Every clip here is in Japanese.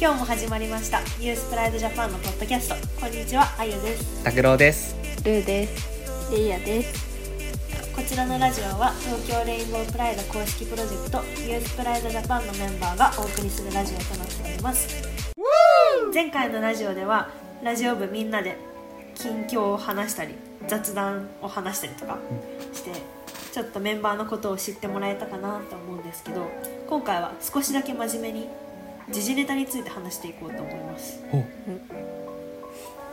今日も始まりました。ユースプライドジャパンのポッドキャスト。こんにちはあゆです。拓郎です。ルーです。レイヤです。こちらのラジオは東京レインボープライド公式プロジェクトユースプライドジャパンのメンバーがお送りするラジオとなっております。前回のラジオではラジオ部みんなで近況を話したり雑談を話したりとかしてちょっとメンバーのことを知ってもらえたかなと思うんですけど今回は少しだけ真面目に時事ネタについて話していこうと思います。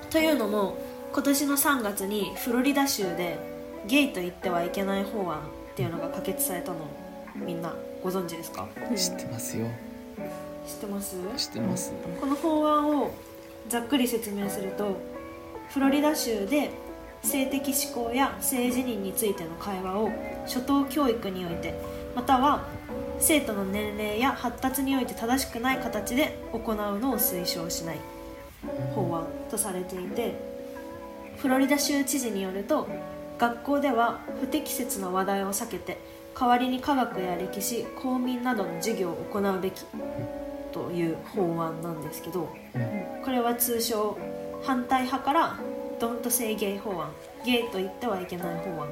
というのも今年の3月にフロリダ州でゲイと言ってはいけない法案っていうのが可決されたのみんなご存知ですか？知ってますよ。知ってます？知ってます。この法案をざっくり説明するとフロリダ州で性的指向や性自認についての会話を初等教育においてまたは生徒の年齢や発達において正しくない形で行うのを推奨しない。法案とされていてフロリダ州知事によると学校では不適切な話題を避けて代わりに科学や歴史公民などの授業を行うべきという法案なんですけどこれは通称反対派から「Don't say gay 法案」ゲイと言ってはいけない法案っ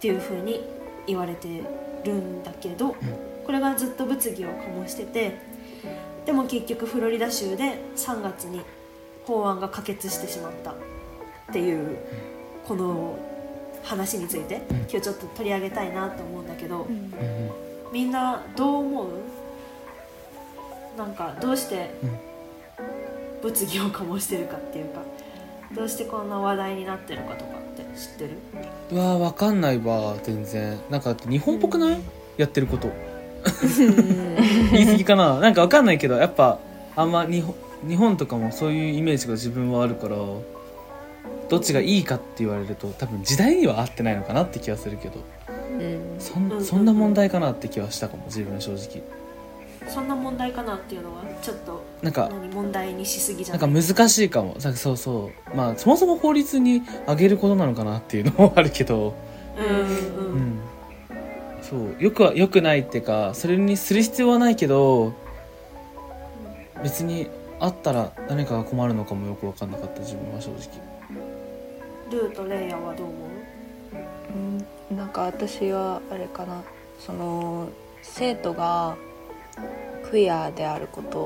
ていう風に言われてるんだけどこれがずっと物議を醸しててでも結局フロリダ州で3月に法案が可決してしまったっていうこの話について今日ちょっと取り上げたいなと思うんだけどうん。みんなどう思う？なんかどうして物議を醸してるかっていうかどうしてこんな話題になってるかとかって知ってる？うわーわかんないわ全然。なんか日本っぽくない？やってること 言い過ぎかな。なんかわかんないけどやっぱあんま日本日本とかもそういうイメージが自分はあるからどっちがいいかって言われると多分時代には合ってないのかなって気はするけど。うん。そそんな問題かなって気はしたかも自分正直。そんな問題かなっていうのは？ちょっとなんか何問題にしすぎじゃななんいか難しいかも。かそうそう。まあそもそも法律にあげることなのかなっていうのもあるけど。うんうん、うんそうよくはよくないっていうかそれにする必要はないけど別にあったら誰かが困るのかもよく分かんなかった自分は正直。ルーとレイヤはどう思う？うんなんか私はあれかな。その生徒がクイアであること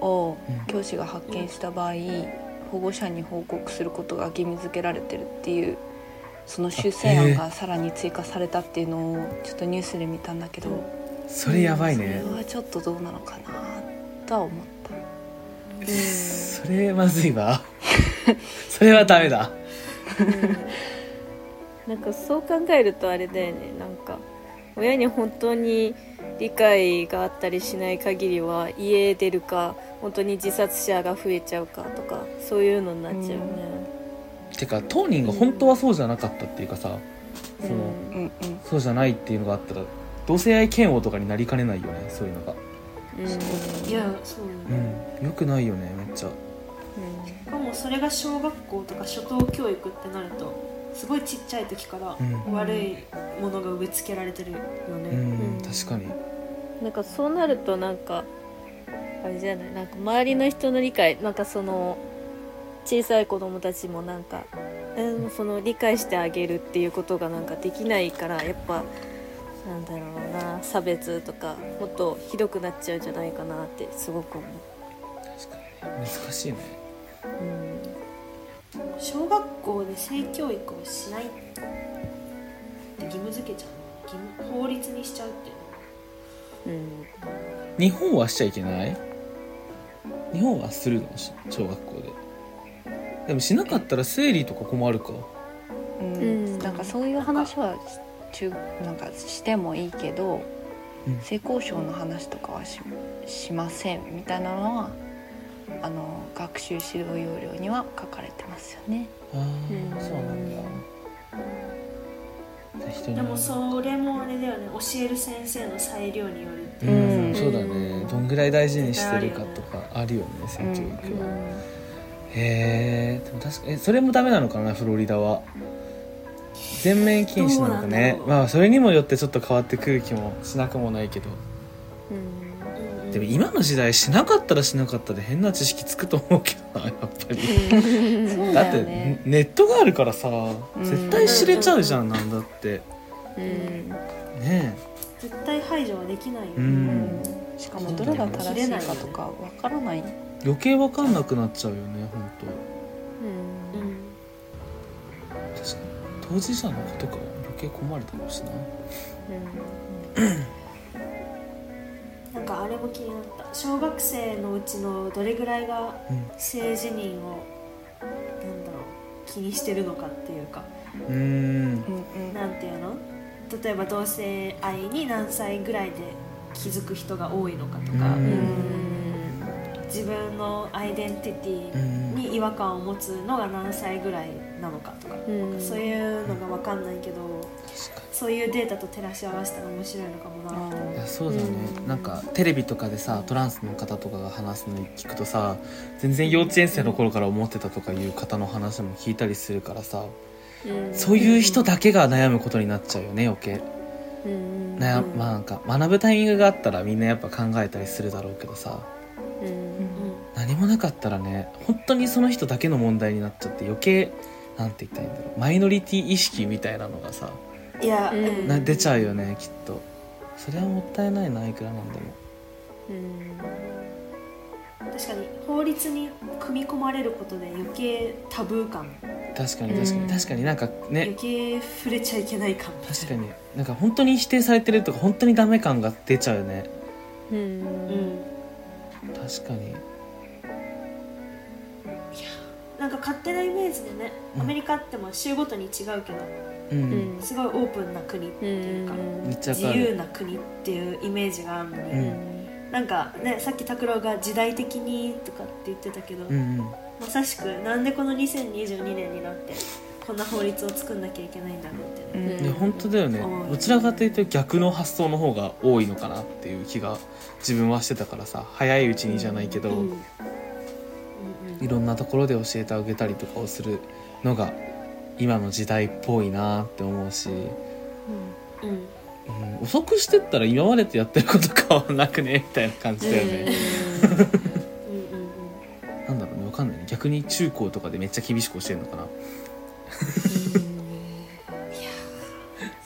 をうん。教師が発見した場合保護者に報告することが義務付けられてるっていうその修正案がさらに追加されたっていうのをちょっとニュースで見たんだけど。それやばいそれねはちょっとどうなのかなとは思った。それまずいわ。それはダメだ。なんかそう考えるとあれだよね。なんか親に本当に理解があったりしない限りは家出るか本当に自殺者が増えちゃうかとかそういうのになっちゃうね、てか当人が本当はそうじゃなかったっていうかさそのうんうんそうじゃないっていうのがあったら同性愛嫌悪とかになりかねないよねそういうのが。うん。いやそううん。よくないよねめっちゃ。しかもそれが小学校とか初等教育ってなるとすごいちっちゃい時からうん。悪いものが植え付けられてるよね、うんうん。確かに。なんかそうなるとなんかあれじゃない？なんか周りの人の理解なんかその小さい子供たちもなんか、うん、その理解してあげるっていうことがなんかできないからやっぱなんだろうな差別とかもっとひどくなっちゃうんじゃないかなってすごく思う。確かに。難しいね。うん小学校で性教育をしないって義務付けちゃうの義務法律にしちゃうっていうの。うん。日本はしちゃいけない？日本はするの？し小学校ででもしなかったら生理とか困るか。うん。うん。なんかそういう話は中なんかしてもいいけど、うん。性交渉の話とかはししませんみたいなのはあの学習指導要領には書かれてますよね。ああ、うん。そうなんだ。でもそれもあれだよね。教える先生の裁量によるって。ういう、ん、そうだね。どんぐらい大事にしてるかとかあるよね性教育は、へえでも確かえそれもダメなのかなフロリダは。全面禁止なのかね。まあそれにもよってちょっと変わってくる気もしなくもないけど。うん。うんでも今の時代しなかったらしなかったで変な知識つくと思うけどなやっぱり。だだってネットがあるからさん。絶対知れちゃうじゃんなんだって。うん。ね絶対排除はできないよ、えうん。しかもどれが正しいかとかわからない余計わかんなくなっちゃうよね本うんうん。当確かに。当事者のことから余計困るだろうしな。なんかあれも気になった。小学生のうちのどれぐらいがうん性自認をなんだろう気にしてるのかっていうか。うーんうん。なんていうの？例えば同性愛に何歳ぐらいで気づく人が多いのかとか、うん自分のアイデンティティうん。に違和感を持つのが何歳ぐらいなのかとか、うん。そういうのが分かんないけどそういうデータと照らし合わせたら面白いのかもなって。そうだね、うん。なんかテレビとかでさトランスの方とかが話すの聞くとさ全然幼稚園生の頃から思ってたとかいう方の話も聞いたりするからさそういう人だけが悩むことになっちゃうよね余計。まあなんか学ぶタイミングがあったらみんなやっぱ考えたりするだろうけどさ。うん何もなかったらね本当にその人だけの問題になっちゃって余計なんて言ったらいいんだろう。マイノリティ意識みたいなのがさうんいや、うん。うんな出ちゃうよねきっと。それはもったいないないくらなんでも。確かに法律に組み込まれることで余計タブー感。確かに確かに、うん。確かになんか余ね計触れちゃいけない感。確かに。なんか本当に否定されてるとか本当にダメ感が出ちゃうよね。うん。うん確かに。なんか勝手なイメージでねうん。アメリカっても州ごとに違うけどうん、うんすごいオープンな国っていうかめっちゃわ自かる。由な国っていうイメージがあるのに、うん。なんかねさっき拓郎が時代的にとかって言ってたけど、うんうん。まさしくなんでこの2022年になってこんな法律を作んなきゃいけないんだろうって。ね、いや本当だよね。う。んどちらかというと逆の発想の方が多いのかなっていう気が自分はしてたからさ。早いうちにじゃないけど、うん。うんいろんなところで教えてあげたりとかをするのが今の時代っぽいなって思うし、うん。うん。うん、遅くしてったら今までとやってること変わんなくねみたいな感じだよね、うん。うん なんだろうね。わかんないね。逆に中高とかでめっちゃ厳しく教えるのかな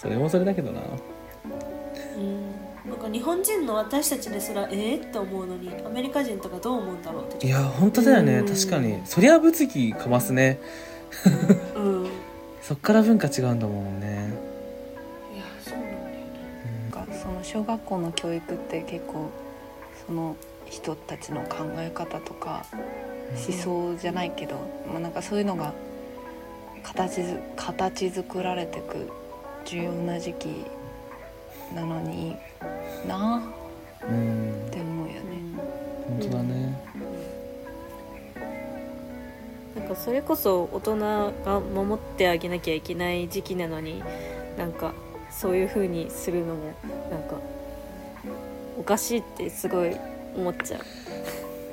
それもそれだけどな。うん。なんか日本人の私たちですらえー、って思うのにアメリカ人とかどう思うんだろうって。いや本当だよね。うん。確かに。そりゃ物議かますね。うん。い そっから文化違うんだもんね。やそうなんだよね。なんかその小学校の教育って結構その人たちの考え方とか思想じゃないけど、まあ、なんかそういうのが形づ形作られてく重要な時期なのになあうん。って思うよね。本当だね。なんかそれこそ大人が守ってあげなきゃいけない時期なのになんかそういう風にするのもなんかおかしいってすごい思っちゃう。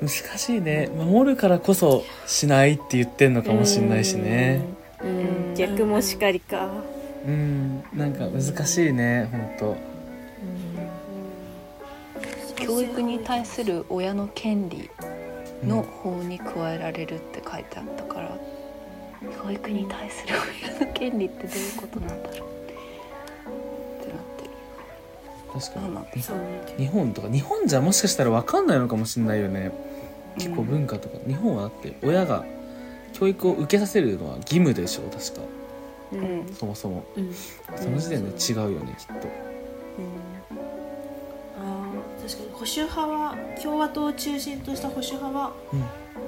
難しいね。守るからこそしないって言ってんのかもしんないしねうん。うん逆もしかりか。うんなんか難しいね本当教育に対する親の権利うんの法に加えられるって書いてあったから、教育に対する親の権利ってどういうことなんだろう。ってなってる確かに日本とか日本じゃもしかしたら分かんないのかもしんないよね。結構うん文化とか、日本はだって親が教育を受けさせるのは義務でしょ確か。うん。そもそも。うん。その時点で違うよねきっと。あー確かに保守派は共和党を中心とした保守派はうん。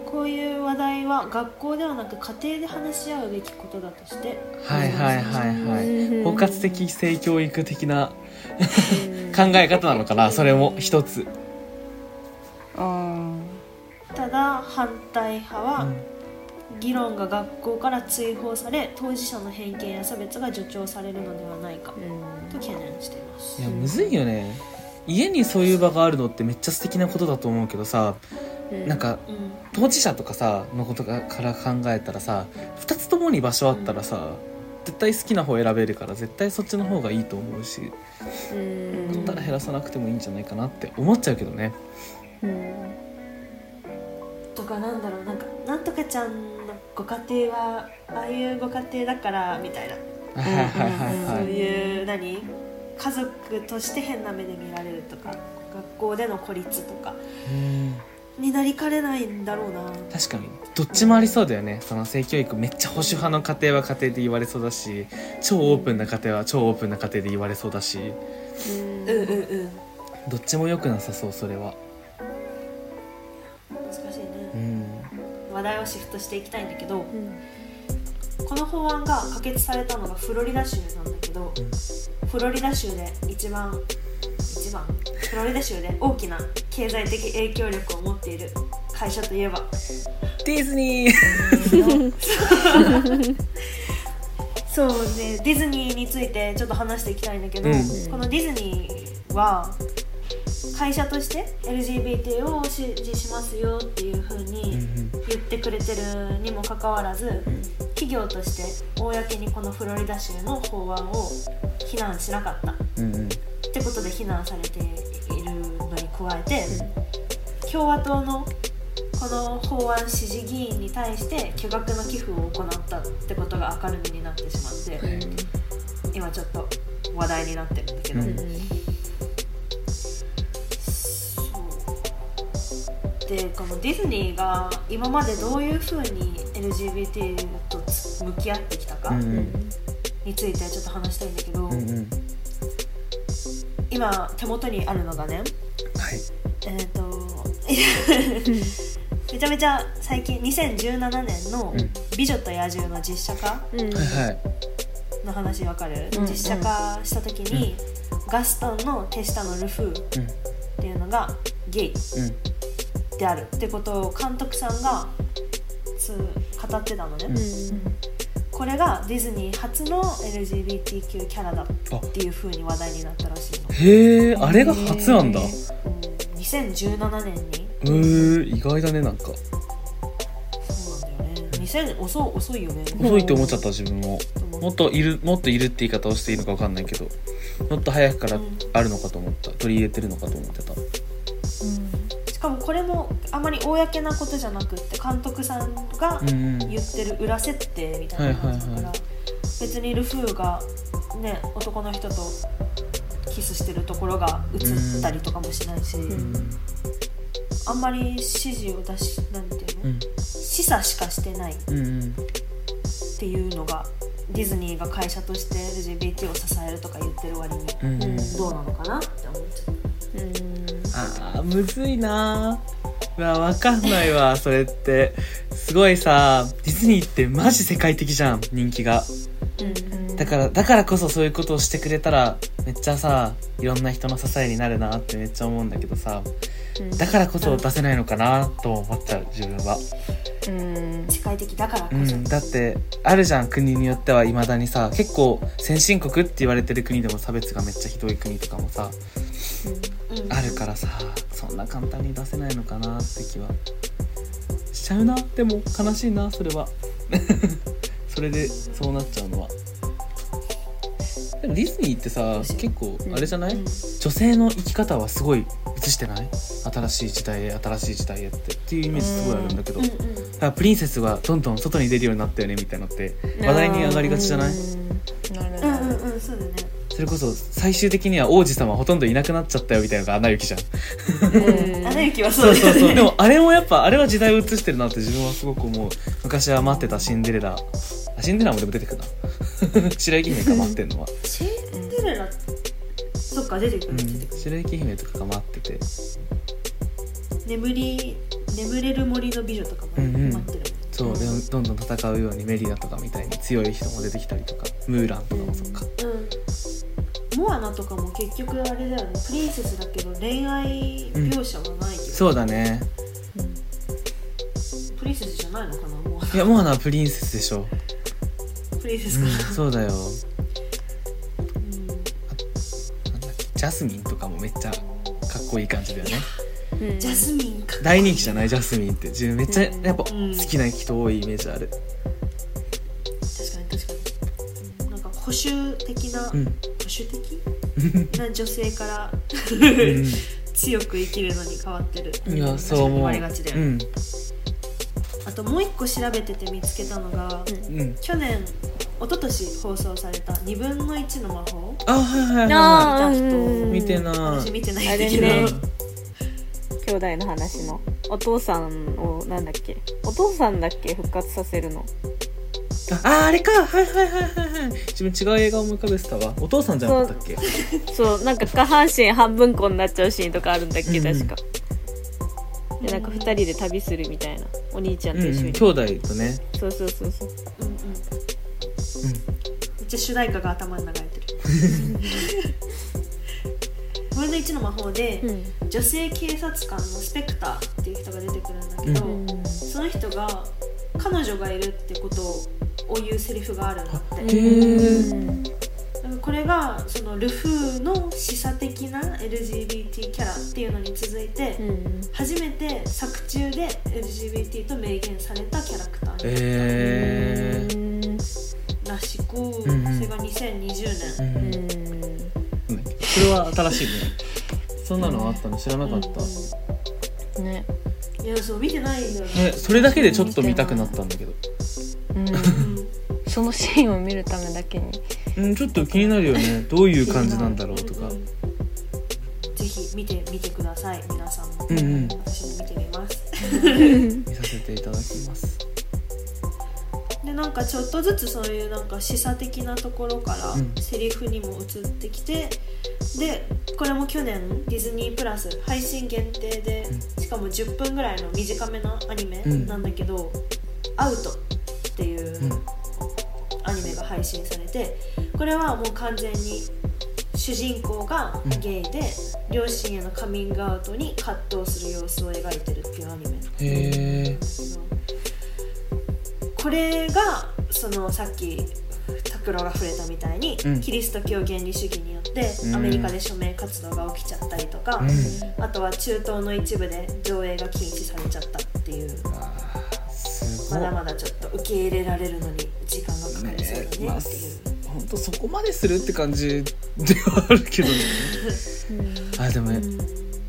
こういう話題は学校ではなく家庭で話し合うべきことだとしてはいはいはいはい。うん。包括的性教育的なうん。考え方なのかなそれも一つ、あただ反対派うはん議論が学校から追放され当事者の偏見や差別が助長されるのではないかと懸念しています。いやむずいよね。家にそういう場があるのってめっちゃ素敵なことだと思うけどさうん。なんかうん。当事者とかさのことがから考えたらさ2つともに場所あったらさ、絶対好きな方選べるから絶対そっちの方がいいと思うしうん。だったら減らさなくてもいいんじゃないかなって思っちゃうけどね。うん。とかなんだろうなんかなんとかちゃんのご家庭はああいうご家庭だからみたいな、そういう何家族として変な目で見られるとか学校での孤立とかうん。になりかねないんだろうな。確かに。どっちもありそうだよね。その性教育めっちゃ保守派の家庭は家庭で言われそうだし超オープンな家庭は超オープンな家庭で言われそうだし。うんうんうん。どっちも良くなさそうそれは話題をシフトしていきたいんだけどうん。この法案が可決されたのがフロリダ州なんだけど、フロリダ州で一番一番？フロリダ州で大きな経済的影響力を持っている会社といえば？ディズニー。そう。ねディズニーについてちょっと話していきたいんだけど、うん。このディズニーは会社として LGBT を支持しますよっていう風に言ってくれてるにもかかわらず企業として公にこのフロリダ州の法案を非難しなかった。っうんうん。てことで非難されているのに加えて共和党のこの法案支持議員に対して巨額の寄付を行ったってことが明るみになってしまって今ちょっと話題になってるんだけど、うんそうでこのディズニーが今までどういうふうに LGBT と向き合ってきたかについてちょっと話したいんだけど、うんうん。今手元にあるのがねはい。えっ、と めちゃめちゃ最近2017年のうん「美女と野獣」の実写化の話わかる、うん実写化した時に、ガストンの手下のルフーっていうのがゲイ。うんうんである。ってことを監督さんがつ語ってたのね、うん。これがディズニー初の LGBTQ キャラだっていう風に話題になったらしいの、へえあれが初なんだ。うん、2017年に。へえ意外だねなんか。そうなんだよね。2000遅遅いよね。遅いって思っちゃった自分も。もっといるもっといるって言い方をしていいのか分かんないけどもっと早くからうん。あるのかと思った。取り入れてるのかと思ってた。しかもこれもあまり公なことじゃなくって監督さんがうんうん。言ってる裏設定みたいな感じだから、別にルフーがね男の人とキスしてるところが映ったりとかもしないし、うん。あんまり指示を出しなんていうの、うん。示唆しかしてないっうんうん。ていうのがディズニーが会社として LGBT を支えるとか言ってる割にうんうん。どうなのかなって思っちゃったあーむずいな。ーうわわかんないわそれって。すごいさディズニーってマジ世界的じゃん人気が。だからだからこそそういうことをしてくれたらめっちゃさいろんな人の支えになるなってめっちゃ思うんだけどさ。だからこそ出せないのかなと思っちゃう自分は、うん。世界的だからこそ、うん、だってあるじゃん国によってはいまだにさ結構先進国って言われてる国でも差別がめっちゃひどい国とかもさ。うんあるからさそんな簡単に出せないのかなって気はしちゃうな。でも悲しいなそれは。それでそうなっちゃうのは。でもディズニーってさ結構あれじゃない、うん。女性の生き方はすごい映してない？新しい時代へ新しい時代へって。っていうイメージすごいあるんだけど、うんだからプリンセスがどんどん外に出るようになったよねみたいなのって話題に上がりがちじゃない？なるうんうんうんうんそうだねそれこそ最終的には王子様ほとんどいなくなっちゃったよみたいなのがアナ雪じゃん。うん。アナ雪はそそううそうだよねそう。でもあれもやっぱあれは時代を映してるなって自分はすごく思う。昔は待ってたシンデレラ。あシンデレラもでも出てくるな。白雪姫が待ってんのは、シンデレラそっか出てくうん。る出てくる、白雪姫とかが待ってて。眠り眠れる森の美女とかもうんうん。待ってる、そうでどんどん戦うようにメリダとかみたいに強い人も出てきたりとか。ムーランとかもそっか。うんモアナとかも結局あれだよね。プリンセスだけど恋愛描写はないけど、そうだね。プリンセスじゃないのかなもいやモアナはプリンセスでしょ、うプリンセうんスかな、、そうだよ。うん。なんだっけジャスミンとかもめっちゃかっこいい感じだよね。ジャスミンか。大人気じゃないジャスミンって自分めっちゃやっぱうん。好きな人多いイメージある。確かに確かに。なんか保守的な、うん保守的？な女性からうん。強く生きるのに変わってる。いやそう思われがちだよね、うん。あともう一個調べてて見つけたのが、うん。去年一昨年放送された「2分の1の魔法。あはいはいはいあは見た人うん。見てない。私見てないけど、ね。兄弟の話の。お父さんをなんだっけ。お父さんだっけ復活させるのあああれか。はいはいはいはいはい。自分違う映画を思い浮かべてたわ。お父さんじゃなかったっけ？そう。なんか下半身半分こになっちゃうシーンとかあるんだっけうん。うん確か。でなんか2人で旅するみたいな。お兄ちゃんうんうんと一緒に、兄弟とね。そうそうそうそう。うんうん。めっちゃ主題歌が頭に流れてる。5分の1の魔法で、うん。女性警察官のスペクターっていう人が出てくるんだけど、うん。その人が彼女がいるってことを言うセリフがあるんだって、うん。これがそのルフーの示唆的な LGBT キャラっていうのに続いて、うん。初めて作中で LGBT と明言されたキャラクターにえーうんらしく、んうん。それが2020う年、んうん。それは新しいね。そんなのあったの知らなかった。ね。いやそう見てないんだよね。えそれだけでちょっと見たくなったんだけどそのシーンを見るためだけに。うんちょっと気になるよね。どういう感じなんだろうとか。うんうんぜひ見てみてください。皆さんも、うんうん。私も見てみます。見させていただきます。でなんかちょっとずつそういうなんか示唆的なところからうん。セリフにも移ってきて、でこれも去年ディズニープラス配信限定で、しかも10分ぐらいの短めのアニメうん。なんだけど「アウト」っていううん配信されてこれはもう完全に主人公がゲイで、両親へのカミングアウトに葛藤する様子を描いてるっていうアニメへえこれがそのさっき拓郎が触れたみたいに、うん。キリスト教原理主義によってうん。アメリカで署名活動が起きちゃったりとか、うん。あとは中東の一部で上映が禁止されちゃったっていうまだまだちょっと受け入れられるのに時間がかかりそうだね。っていう、ね。まあ本当そこまでするって感じではあるけどね。あでもうん。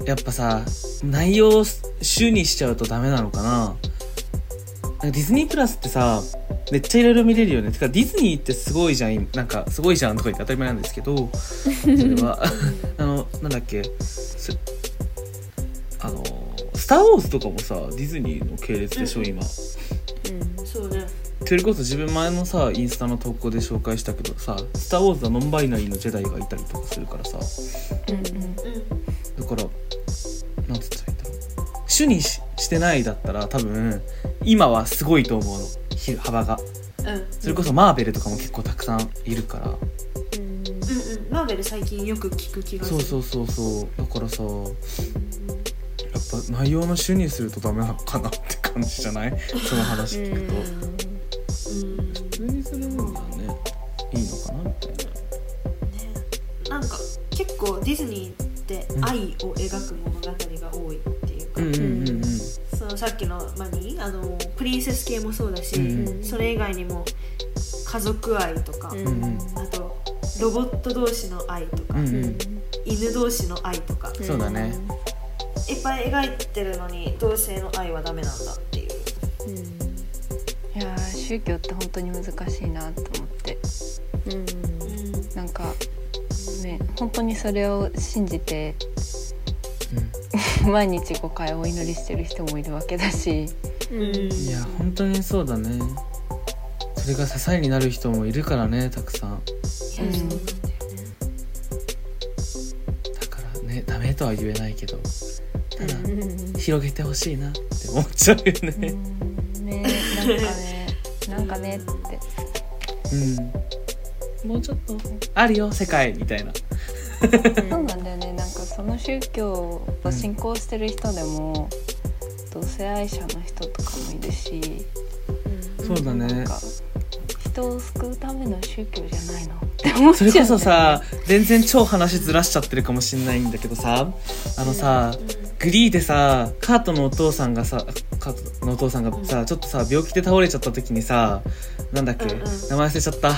やっぱさ内容を週にしちゃうとダメなのかな。なんかディズニープラスってさめっちゃいろいろ見れるよね。てかディズニーってすごいじゃん。なんかすごいじゃんとか言って当たり前なんですけどそれは。あのなんだっけ。すあの「スター・ウォーズ」とかもさディズニーの系列でしょ今それこそ自分前のさインスタの投稿で紹介したけどさ「スター・ウォーズ」はノンバイナリーのジェダイがいたりとかするからさ。うんうんうん。だからなんつったらいいんだろう。主にししてないだったら多分今はすごいと思うの。ひ幅が。うん。それこそマーベルとかも結構たくさんいるから。うん。うんうん。マーベル最近よく聞く気がする。そうそうそうそう。だからさやっぱ内容の主にするとダメなのかなって感じじゃない？その話聞くとディズニーって愛を描く物語が多いっていうか、うんうんうんうん。そのさっきのマニーあのプリンセス系もそうだし、うんそれ以外にも家族愛とか、うん。うんうんあとロボット同士の愛とか、うんうん。犬同士の愛とか、そうだね。いっぱい描いてるのに同性の愛はダメなんだっていう。いやー宗教って本当に難しいなと思って。うん。なんかね本当にそれを信じて 毎日5回お祈りしてる人もいるわけだし。うん。いや本当にそうだね。それが支えになる人もいるからねたくさん。うなん。だからねダメとは言えないけど。ただうん。広げてほしいなって思っちゃうようねん。ねなんかねなんかねって。うん。もうちょっとあるよ世界みたいなそうなんだよね。なんかその宗教を信仰してる人でも、同性愛者の人とかもいるしそうだね。人を救うための宗教じゃないの？って思っちゃうそれこそさ全然超話ずらしちゃってるかもしんないんだけどさあのさグリーでさカートのお父さんがさカートのお父さんがさちょっとさ病気で倒れちゃった時にさなんだっけ、うんうん。名前忘れちゃった。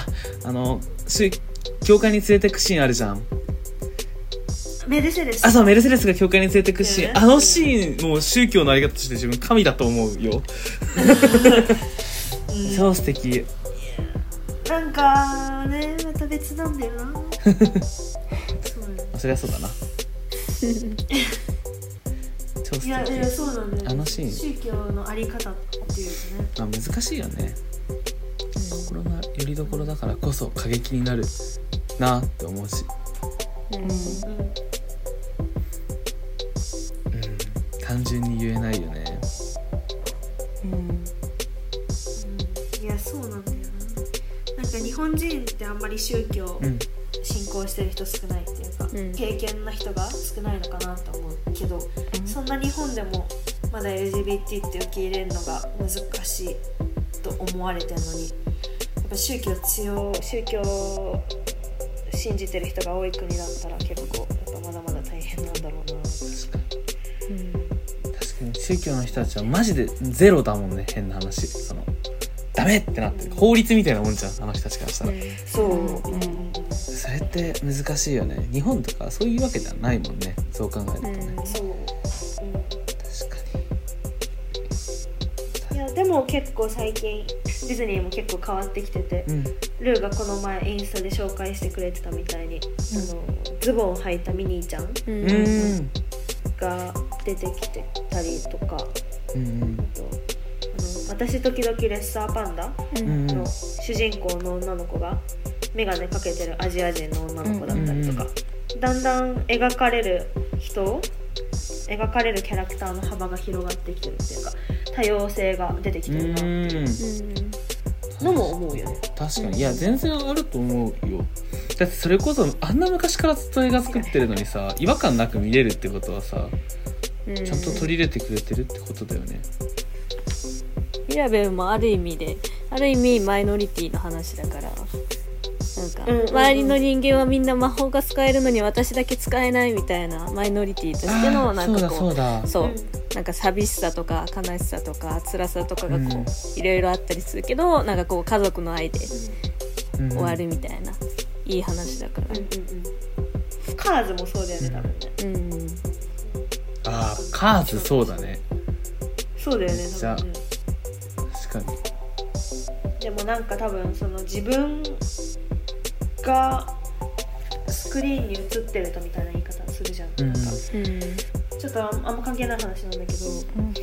あのし教会に連れてくシーンあるじゃんメルセデス。あそうメルセデスが教会に連れてくシーンねあのシーンもう宗教のあり方として自分神だと思うよ。うん。超素敵。なんかねまた別なんだよな。そりゃそうだな。いやいや敵そうなんだよ。あのシーン。宗教のあり方っていうとね。まあ難しいよね。心のよりどころだからこそ過激になるなって思うし、うん。うん単純に言えないよね。うん。いやそうなんだよな。なんか日本人ってあんまり宗教うん。信仰してる人少ないっていうか、うん。経験な人が少ないのかなと思うけど、そんな日本でもまだ LGBT って受け入れるのが難しいと思われてるのにやっぱ宗教強い宗教を信じてる人が多い国だったら結構宗教の人たちはマジでゼロだもんね変な話。そのダメってなってる。法律みたいなもんじゃんあの人たちからしたら、そう、うんう。んそれって難しいよね。日本とかそういうわけではないもんねそう考えるとね、うんそう、うん確かいやでも結構最近ディズニーも結構変わってきてて、にうん。ルーがこの前インスタで紹介してくれてたみたいに、あのズボンを履いたミニーちゃん。ううんんが出てきてたりとか。うんうん。あとあの私時々レッサーパンダうんの主人公の女の子が眼鏡かけてるアジア人の女の子だったりとか、だんだん描かれる人描かれるキャラクターの幅が広がってきてるっていうか多様性が出てきてるなっていうのも思うよね。確かに。いや全然あると思うよだってそれこそあんな昔からずっと映画作ってるのにさ違和感なく見れるってことはさうん。ちゃんと取り入れてくれてるってことだよね。ミラベルもある意味である意味マイノリティの話だからなんか、うんうんうん。周りの人間はみんな魔法が使えるのに私だけ使えないみたいなマイノリティとしてのなんかこそうだそうなんか寂しさとか悲しさとか辛さとかがこう、うん。いろいろあったりするけどなんかこう家族の愛でうん。終わるみたいな、いい話だから。うんうんうん。カーズもそうだよね多分ね。うんあーカーズそうだね。そうだよね。じゃあ多分ね。確かに。でもなんか多分その自分がスクリーンに映ってるとみたいな言い方するじゃん、うんなんか。うんちょっとあんあんま関係ない話なんだけど。うん。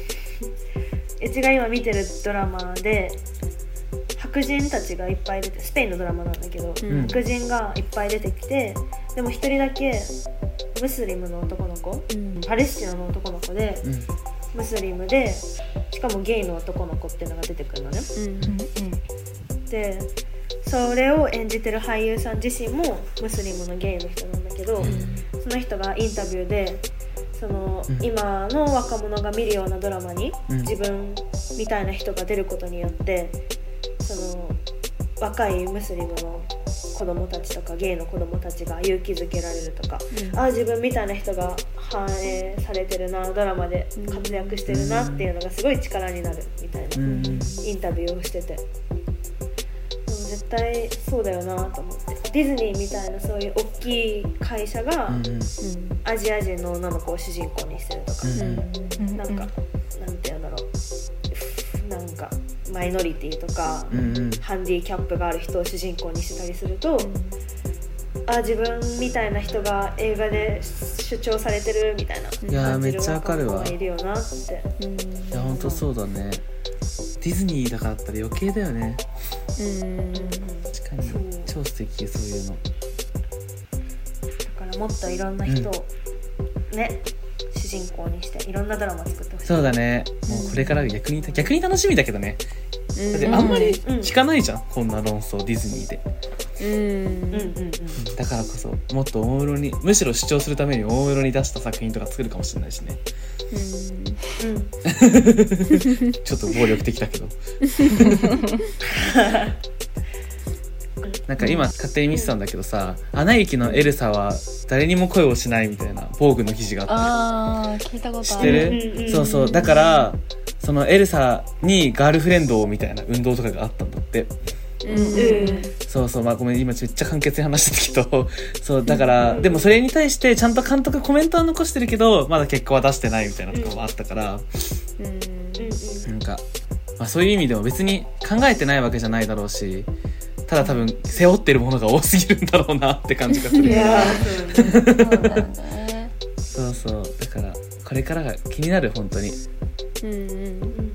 うちが今見てるドラマで白人たちがいっぱい出てスペインのドラマなんだけど、うん。白人がいっぱい出てきてでも一人だけムスリムの男の子うん。パレスチナの男の子でうん。ムスリムでしかもゲイの男の子っていうのが出てくるのね。うん。でそれを演じてる俳優さん自身もムスリムのゲイの人なんだけど、その人がインタビューでその、うん。今の若者が見るようなドラマに、うん。自分みたいな人が出ることによってその若いムスリムの子供たちとかゲイの子供たちが勇気づけられるとか、ああ自分みたいな人が反映されてるなドラマで活躍してるなっていうのがすごい力になるみたいな。うん。インタビューをしてて。絶対そうだよなと思って。ディズニーみたいなそういう大きい会社がうんうん。アジア人の女の子を主人公にしてるとか、うん。うんなん。か、なんて言うんだろうマイノリティとか、うんうん。ハンディキャップがある人を主人公にしてたりすると、あ自分みたいな人が映画で主張されてるみたいないやーめっちゃわかるわ。若者がいるよなって。うんいやほんとそうだね。ディズニーだからだったら余計だよね。うん。確かに。超素敵そういうの。だからもっといろんな人をね、主人公にしていろんなドラマ作ってほしい。そうだね。もうこれからが逆に逆に楽しみだけどね。だってうんあんまりうん。聞かないじゃんこんな論争ディズニーで。うん。うん。うん。うん。だからこそもっと大室にむしろ主張するために大室に出した作品とか作るかもしれないしね。うん。ちょっと暴力的だけど なんか今勝手に見てたんだけどさ「アナ雪のエルサは誰にも恋をしない」みたいな防具の記事があっああ聞いたことて知っある？そうそう。だからそのエルサにガールフレンドをみたいな運動とかがあったんだって。うん。うんそうそう。まあごめん。今めっちゃ簡潔に話してたけど。そう。だからでもそれに対してちゃんと監督コメントは残してるけどまだ結果は出してないみたいなとこもあったから、うん。なんか、まあ、そういう意味でも別に考えてないわけじゃないだろうしただ多分背負ってるものが多すぎるんだろうなって感じがする。いやー。そうねそうだよね。そうそう。だからこれからが気になる本当に。うんうん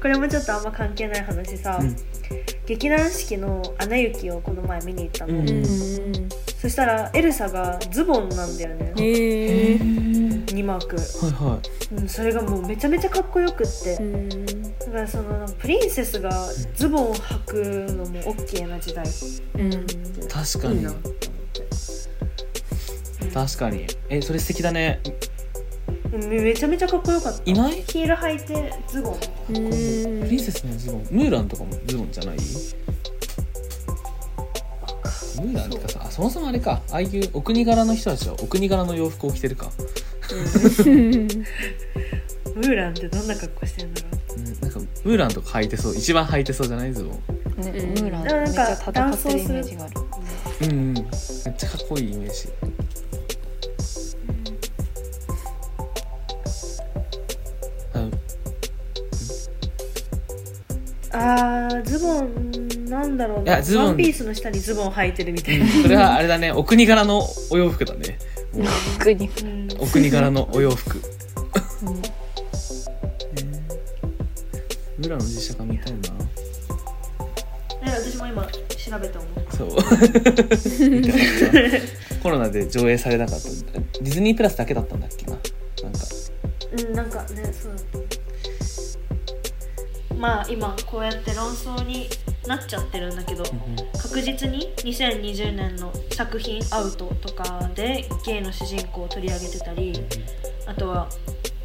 これもちょっとあんま関係ない話さ、うん。劇団四季の「アナ雪」をこの前見に行ったの、うんうんそしたらエルサがズボンなんだよね。へえ2幕、はいはうん、それがもうめちゃめちゃかっこよくって、うんだからそのプリンセスがズボンを履くのも OK な時代。うん。い確かに。確かに。えそれ素敵だね。うんめめちゃめちゃかっこよかった。いない？ヒール履いてズボン。うんプリンセスのズボン？ムーランとかもズボンじゃない？ムーランってか。さあそもそもあれか。ああいうお国柄の人たちはお国柄の洋服を着てるか、ムーランってどん。な格好してん。だろううん、なん。かムーランとか履いてそう一番履いてそうじゃないズボンねうん。ムーランなん。かめっちゃ戦ってるイメージがあるうん。うん。めっちゃかっこいいイメージああーズボンなんだろういやズボン。ワンピースの下にズボン履いてるみたいな、それはあれだね。お国柄のお洋服だね。国にうん。お国柄のお洋服。ムーランの実写化見たいなえ私も今調べて思うそう。コロナで上映されなかったディズニープラスだけだったんだっけな。なんか。うんなんかねそうまあ今こうやって論争になっちゃってるんだけど確実に2020年の作品「アウト」とかでゲイの主人公を取り上げてたりあとは、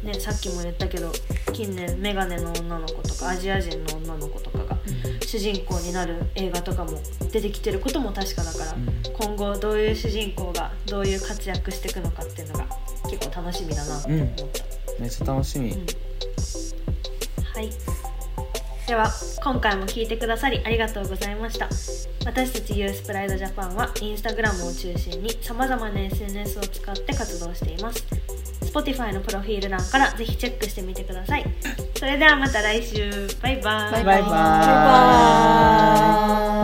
ね、さっきも言ったけど近年メガネの女の子とかアジア人の女の子とかが主人公になる映画とかも出てきてることも確かだから今後どういう主人公がどういう活躍していくのかっていうのが結構楽しみだなと思った。めっちゃ楽しみ、うん。はいでは今回も聞いてくださりありがとうございました。私たち US プライドジャパンはインスタグラムを中心にさまざまな SNS を使って活動しています。Spotify のプロフィール欄からぜひチェックしてみてください。それではまた来週。バイバイ。バイバーイ。バイバーイ